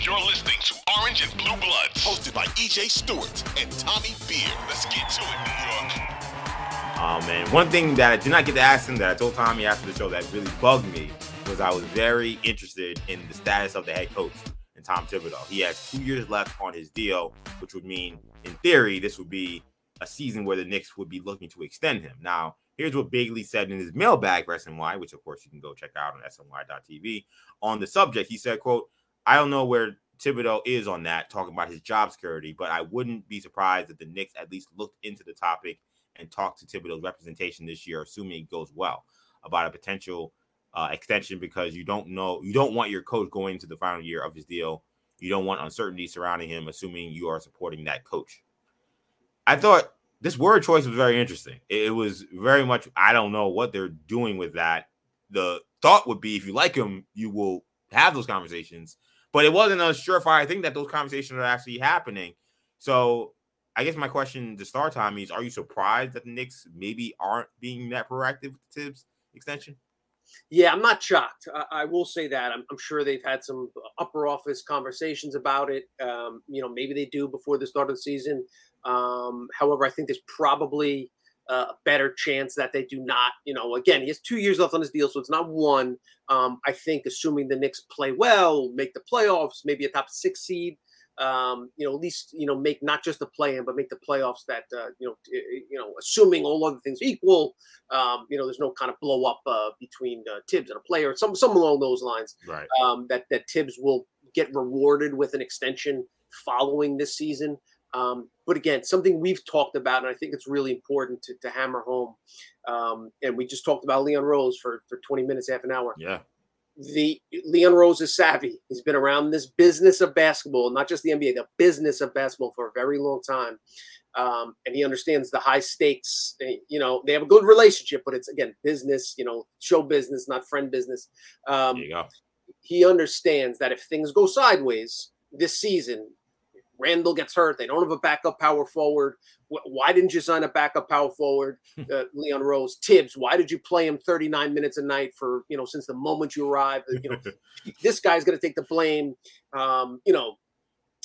You're listening to Orange and Blue Bloods, hosted by EJ Stewart and Tommy Beer. Let's get to it, New York. Oh man, one thing that I did not get to ask him that I told Tommy after the show that really bugged me was I was very interested in the status of the head coach and Tom Thibodeau. He has two years left on his deal, which would mean, in theory, this would be a season where the Knicks would be looking to extend him. Now, here's what Begley said in his mailbag for SNY, which of course you can go check out on SNY.tv. On the subject, he said, quote, I don't know where Thibodeau is on that, talking about his job security, but I wouldn't be surprised if the Knicks at least looked into the topic and talked to Thibodeau's representation this year, assuming it goes well, about a potential uh, extension because you don't know, you don't want your coach going into the final year of his deal. You don't want uncertainty surrounding him, assuming you are supporting that coach. I thought this word choice was very interesting. It was very much, I don't know what they're doing with that. The thought would be if you like him, you will have those conversations but it wasn't a surefire thing that those conversations are actually happening. So I guess my question to start, Tommy, is are you surprised that the Knicks maybe aren't being that proactive with Thibs extension? Yeah, I'm not shocked. I, I will say that. I'm, I'm, sure they've had some upper office conversations about it. Um, you know, maybe they do before the start of the season. Um, however, I think there's probably uh, a better chance that they do not. You know, again, he has two years left on his deal, so it's not one. Um, I think, assuming the Knicks play well, make the playoffs, maybe a top six seed. Um, you know, at least you know make not just the play in, but make the playoffs. That uh, you know, you know, assuming all other things equal, um, you know, there's no kind of blow up uh, between uh, Thibs and a player, some some along those lines. Right. Um, that that Thibs will get rewarded with an extension following this season. Um, but again, something we've talked about, and I think it's really important to, to hammer home. Um, and we just talked about Leon Rose for, for 20 minutes, half an hour. Yeah. The Leon Rose is savvy. He's been around this business of basketball, not just the NBA, the business of basketball for a very long time. Um, and he understands the high stakes. Eh, you know, they have a good relationship, but it's again business. You know, show business, not friend business. Um, there you go. He understands that if things go sideways this season, Randle gets hurt. They don't have a backup power forward. Why didn't you sign a backup power forward, uh, Leon Rose? Thibs, why did you play him 39 minutes a night for, you know, since the moment you arrived? You know, this guy's going to take the blame. Um, you know,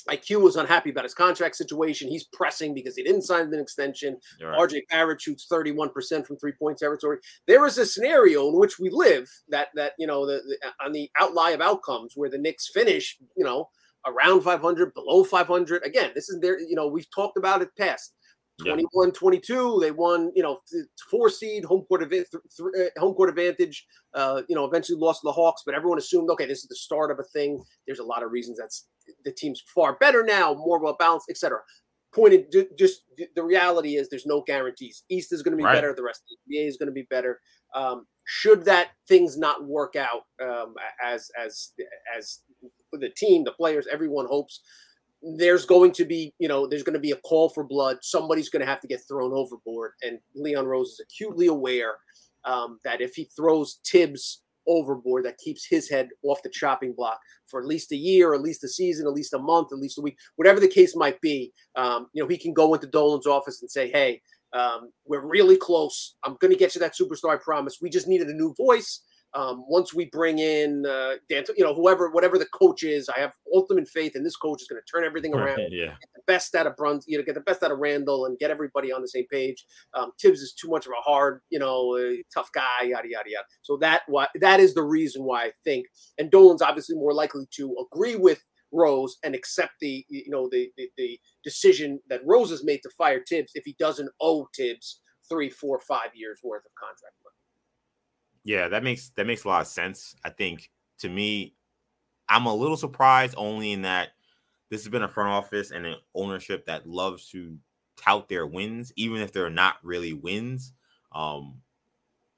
IQ was unhappy about his contract situation. He's pressing because he didn't sign an extension. Right. RJ Barrett shoots 31% from three point territory. There is a scenario in which we live that, that you know, the, the on the outlier of outcomes where the Knicks finish, you know, around 500, below 500. Again, this is their, you know, we've talked about it past. 21 22 they won you know four seed home court advantage uh, home court advantage uh you know eventually lost to the hawks but everyone assumed okay this is the start of a thing there's a lot of reasons that's the team's far better now more well balanced etc pointed just the reality is there's no guarantees east is going to be right. better the rest of the nba is going to be better um should that things not work out um as as as the team, the players, everyone hopes there's going to be, you know, there's going to be a call for blood. Somebody's going to have to get thrown overboard. And Leon Rose is acutely aware um, that if he throws Thibs overboard, that keeps his head off the chopping block for at least a year, at least a season, at least a month, at least a week, whatever the case might be. Um, you know, he can go into Dolan's office and say, hey, um, we're really close. I'm going to get you that superstar, I promise. We just needed a new voice. Um, once we bring in uh, Dan, you know, whoever, whatever the coach is, I have ultimate faith in this coach is going to turn everything around. Right, yeah, get the best out of Bruns, you know, get the best out of Randle and get everybody on the same page. Um, Thibs is too much of a hard, you know, uh, tough guy, yada yada yada. So that why that is the reason why I think, and Dolan's obviously more likely to agree with Rose and accept the you know the, the, the decision that Rose has made to fire Thibs if he doesn't owe Thibs three, four, five years worth of contract money. Yeah, that makes that makes a lot of sense. I think to me, I'm a little surprised only in that this has been a front office and an ownership that loves to tout their wins, even if they're not really wins. Um,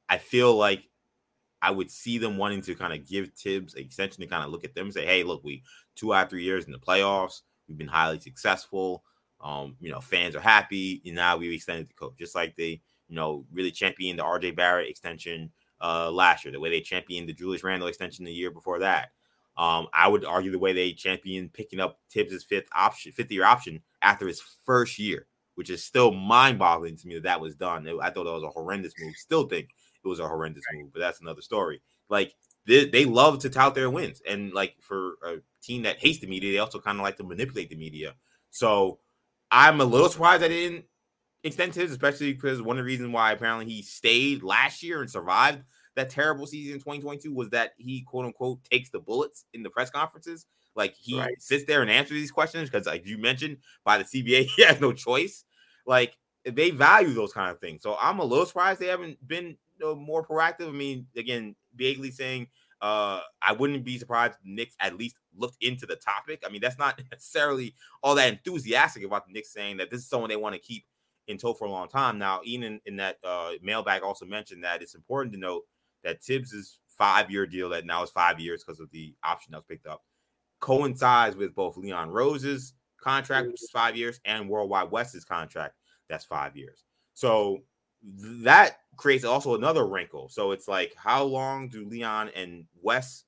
I feel like I would see them wanting to kind of give Thibs an extension to kind of look at them and say, hey, look, we two out of three years in the playoffs, we've been highly successful. Um, you know, fans are happy. And now we've extended the coach, just like they, you know, really championed the RJ Barrett extension uh last year, the way they championed the Julius Randle extension the year before that. Um, I would argue the way they championed picking up Thibs' fifth option, fifth year option after his first year, which is still mind boggling to me that that was done. I thought that was a horrendous move. Still think it was a horrendous move, but that's another story. Like they, they love to tout their wins, and like for a team that hates the media, they also kind of like to manipulate the media. So I'm a little surprised I didn't extend his, especially because one of the reasons why apparently he stayed last year and survived that terrible season in 2022 was that he quote unquote takes the bullets in the press conferences. Like he right. sits there and answers these questions because, like you mentioned, by the CBA, he has no choice. Like they value those kind of things. So I'm a little surprised they haven't been more proactive. I mean, again, Begley saying uh, I wouldn't be surprised if the Knicks at least looked into the topic. I mean, that's not necessarily all that enthusiastic about the Knicks saying that this is someone they want to keep in tow for a long time. Now, Ian in, that uh, mailbag also mentioned that it's important to note that Thibs' five-year deal that now is five years because of the option that was picked up coincides with both Leon Rose's contract, which is five years, and World Wide Wes's contract, that's five years. So that creates also another wrinkle. So it's like, how long do Leon and Wes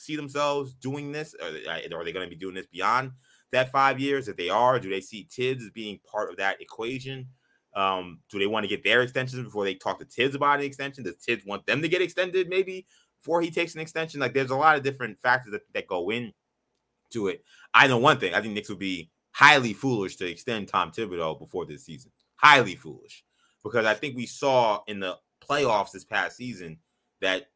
see themselves doing this? Are they, are they going to be doing this beyond that five years? If they are, do they see Thibs as being part of that equation? Um, do they want to get their extensions before they talk to Thibs about an extension? Does Thibs want them to get extended maybe before he takes an extension? Like, there's a lot of different factors that, that go in to it. I know one thing. I think Knicks would be highly foolish to extend Tom Thibodeau before this season. Highly foolish because I think we saw in the playoffs this past season that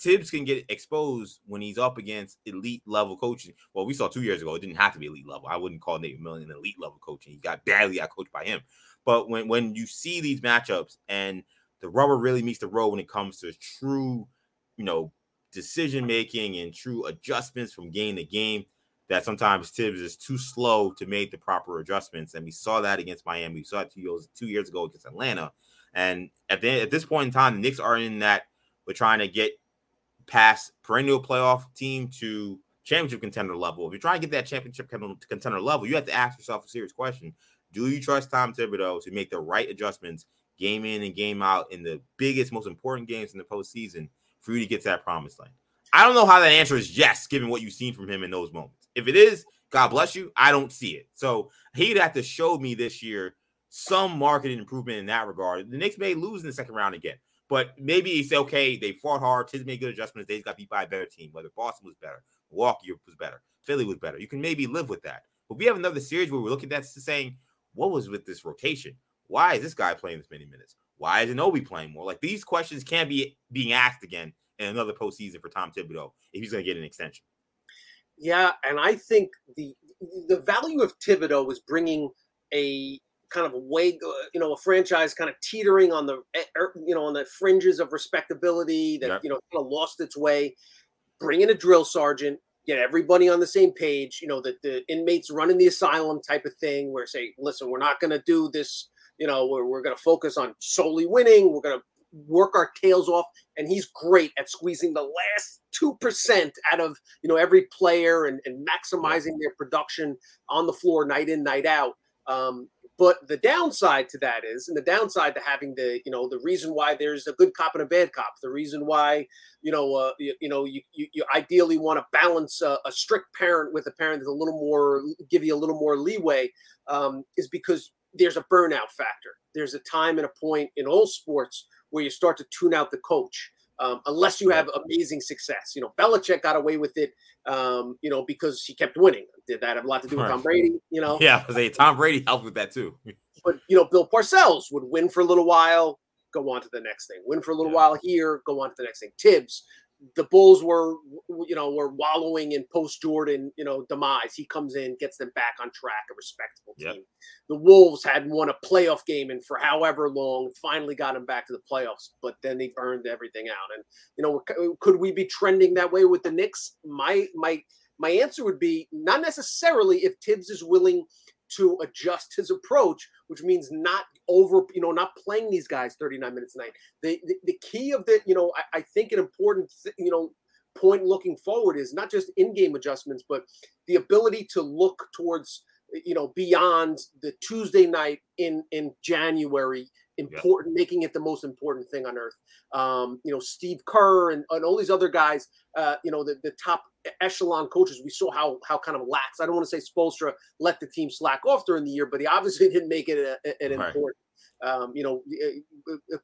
Thibs can get exposed when he's up against elite level coaching. Well, we saw two years ago, it didn't have to be elite level. I wouldn't call Nate McMillan an elite level coaching. He got badly out coached by him. But when, when you see these matchups and the rubber really meets the road when it comes to true, you know, decision making and true adjustments from game to game, that sometimes Thibs is too slow to make the proper adjustments. And we saw that against Miami. We saw it two years, two years ago against Atlanta. And at the at this point in time, the Knicks are in that we're trying to get past perennial playoff team to championship contender level. If you're trying to get that championship contender level, you have to ask yourself a serious question: Do you trust Tom Thibodeau to make the right adjustments game in and game out in the biggest, most important games in the postseason for you to get to that promised land? I don't know how that answer is yes, given what you've seen from him in those moments. If it is, God bless you. I don't see it. So he'd have to show me this year some marketing improvement in that regard. The Knicks may lose in the second round again, but maybe he say, okay, they fought hard. Thibs made good adjustments. They got beat by a better team, whether Boston was better, Milwaukee was better, Philly was better. You can maybe live with that. But we have another series where we're looking at that, saying, what was with this rotation? Why is this guy playing this many minutes? Why is Obi playing more? Like these questions can't be being asked again in another postseason for Tom Thibodeau if he's going to get an extension. Yeah, and I think the the value of Thibodeau was bringing a kind of a way, you know, a franchise kind of teetering on the, eh, er, you know, on the fringes of respectability that yep. you know kind of lost its way. Bring in a drill sergeant, get everybody on the same page. You know, that the inmates running the asylum type of thing, where say, listen, we're not going to do this. You know, we're, we're going to focus on solely winning. We're going to work our tails off, and he's great at squeezing the last two percent out of you know every player and, and maximizing their production on the floor night in night out. Um, but the downside to that is, and the downside to having the, you know, the reason why there's a good cop and a bad cop, the reason why, you know, uh, you, you know, you, you, you ideally want to balance a, a, strict parent with a parent that's a little more, give you a little more leeway, um, is because there's a burnout factor. There's a time and a point in all sports where you start to tune out the coach. Um, unless you have amazing success. You know, Belichick got away with it, um, you know, because he kept winning. Did that have a lot to do with Tom Brady? You know, yeah, say Tom Brady helped with that too. but you know, Bill Parcells would win for a little while, go on to the next thing. Win for a little yeah. while here, go on to the next thing. Thibs, the Bulls were, you know, were wallowing in post Jordan, you know, demise. He comes in, gets them back on track, a respectable team. Yep. The Wolves had won a playoff game and for however long, finally got them back to the playoffs, but then they burned everything out. And you know, could we be trending that way with the Knicks? My my my answer would be not necessarily if Thibs is willing to adjust his approach, which means not over, you know, not playing these guys 39 minutes a night. The, the, the key of the, you know, I, I think an important, you know, point looking forward is not just in-game adjustments, but the ability to look towards, you know, beyond the Tuesday night in in January important, yeah. making it the most important thing on earth. Um, you know, Steve Kerr and, and all these other guys, uh, you know, the, the top echelon coaches, we saw how how kind of lax. I don't want to say Spoelstra let the team slack off during the year, but he obviously didn't make it an right. important. Um, you know,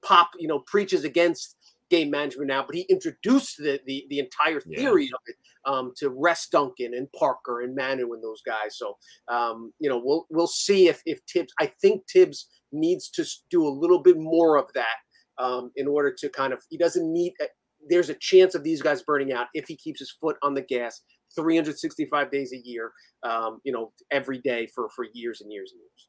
Pop, you know, preaches against game management now, but he introduced the the, the entire theory yeah. of it um, to rest Duncan and Parker and Manu and those guys. So um, you know, we'll we'll see if if Thibs. I think Thibs needs to do a little bit more of that um, in order to kind of he doesn't need eh, there's a chance of these guys burning out if he keeps his foot on the gas 365 days a year um, you know every day for for years and years and years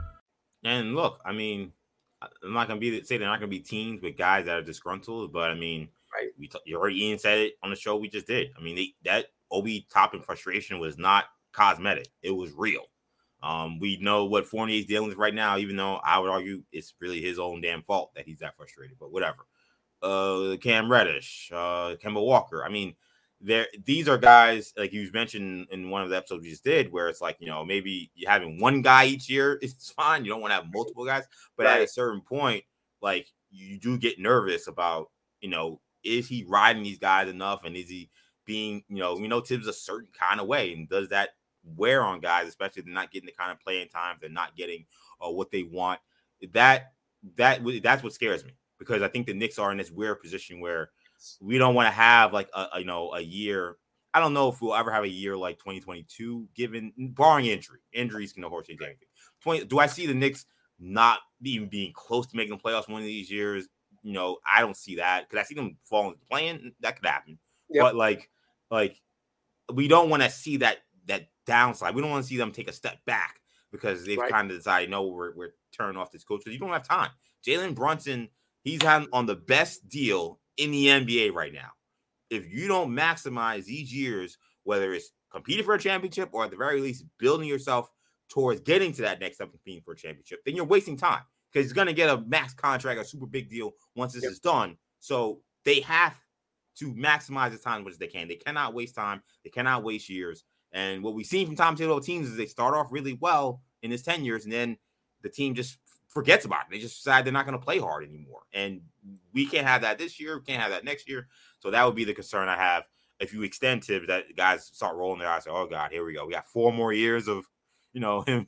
And look, I mean, I'm not gonna be say they're not gonna be teams with guys that are disgruntled, but I mean, right? We t- you already Ian said it on the show we just did. I mean, they, that Obi Toppin frustration was not cosmetic; it was real. Um, we know what Fournier's dealing with right now, even though I would argue it's really his own damn fault that he's that frustrated. But whatever. Uh, Cam Reddish, uh, Kemba Walker. I mean, there these are guys like you mentioned in one of the episodes we just did where it's like you know maybe you having one guy each year is fine. You don't want to have multiple guys. But right. at a certain point like you do get nervous about you know is he riding these guys enough? And is he being you know we know Thibs a certain kind of way and does that wear on guys especially if they're not getting the kind of playing time they're not getting uh, what they want. That that that's what scares me because I think the Knicks are in this weird position where we don't want to have like a, a, you know a year. I don't know if we'll ever have a year like 2022, given barring injury. Injuries can of course change anything. 20, do I see the Knicks not even being close to making the playoffs one of these years? You know, I don't see that because I see them falling playing. That could happen. Yep. But like, like we don't want to see that that downside. We don't want to see them take a step back because they've right. kind of decided, no, we're we're turning off this coach because you don't have time. Jalen Brunson, he's had on the best deal in the NBA right now. If you don't maximize these years, whether it's competing for a championship or at the very least building yourself towards getting to that next step competing for a championship, then you're wasting time because he's going to get a max contract, a super big deal once this yep. is done. So they have to maximize the time which they can. They cannot waste time. They cannot waste years. And what we've seen from Tom Thibodeau teams is they start off really well in his 10 years, and then the team just forgets about it. They just decide they're not going to play hard anymore. And we can't have that this year. We can't have that next year. So that would be the concern I have. If you extend Thibs, that guys start rolling their eyes. Oh God, here we go. We got four more years of, you know, him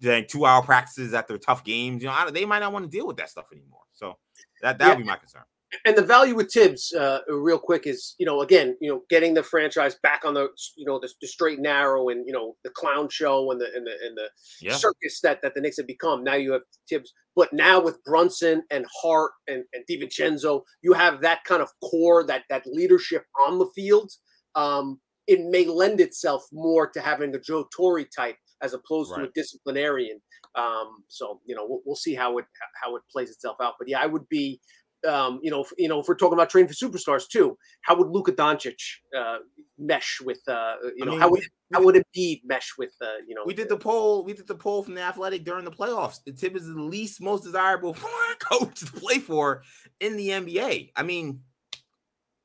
doing two hour practices after tough games. You know, they might not want to deal with that stuff anymore. So that that would yeah. be my concern and the value with Thibs, uh, real quick, is you know again you know getting the franchise back on the you know the, the straight and narrow and you know the clown show and the and the and the yeah. circus that that the Knicks have become. Now you have Thibs, but now with Brunson and Hart and and DiVincenzo, you have that kind of core that that leadership on the field. Um, it may lend itself more to having a Joe Torre type as opposed right. to a disciplinarian. Um, so you know we'll, we'll see how it how it plays itself out. But yeah, I would be um, you know, if, you know, if we're talking about training for superstars too, how would Luka Doncic uh, mesh with, uh, you know, mean, how would we, how would Embiid mesh with, uh, you know? We did the poll. We did the poll from the Athletic during the playoffs. The Tip is the least most desirable coach to play for in the NBA. I mean,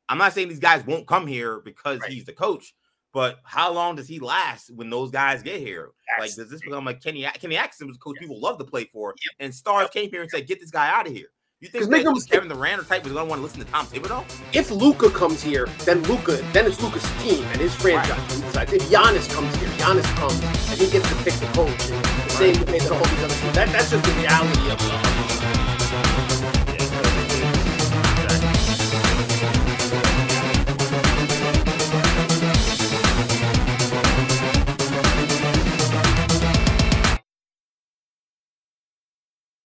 I'm not saying these guys won't come here because right. he's the coach, but how long does he last when those guys get here? That's like, does this become like Kenny Kenny Atkinson was coach people love to play for, and stars came here and said, "Get this guy out of here." You think no Kevin Durant or type was going to want to listen to Tom Thibodeau? If Luka comes here, then Luka, then it's Luka's team and his franchise. Right. If Giannis comes here, Giannis comes and he gets to pick the coach. And the same way that all these other teams. That, that's just the reality of. Uh,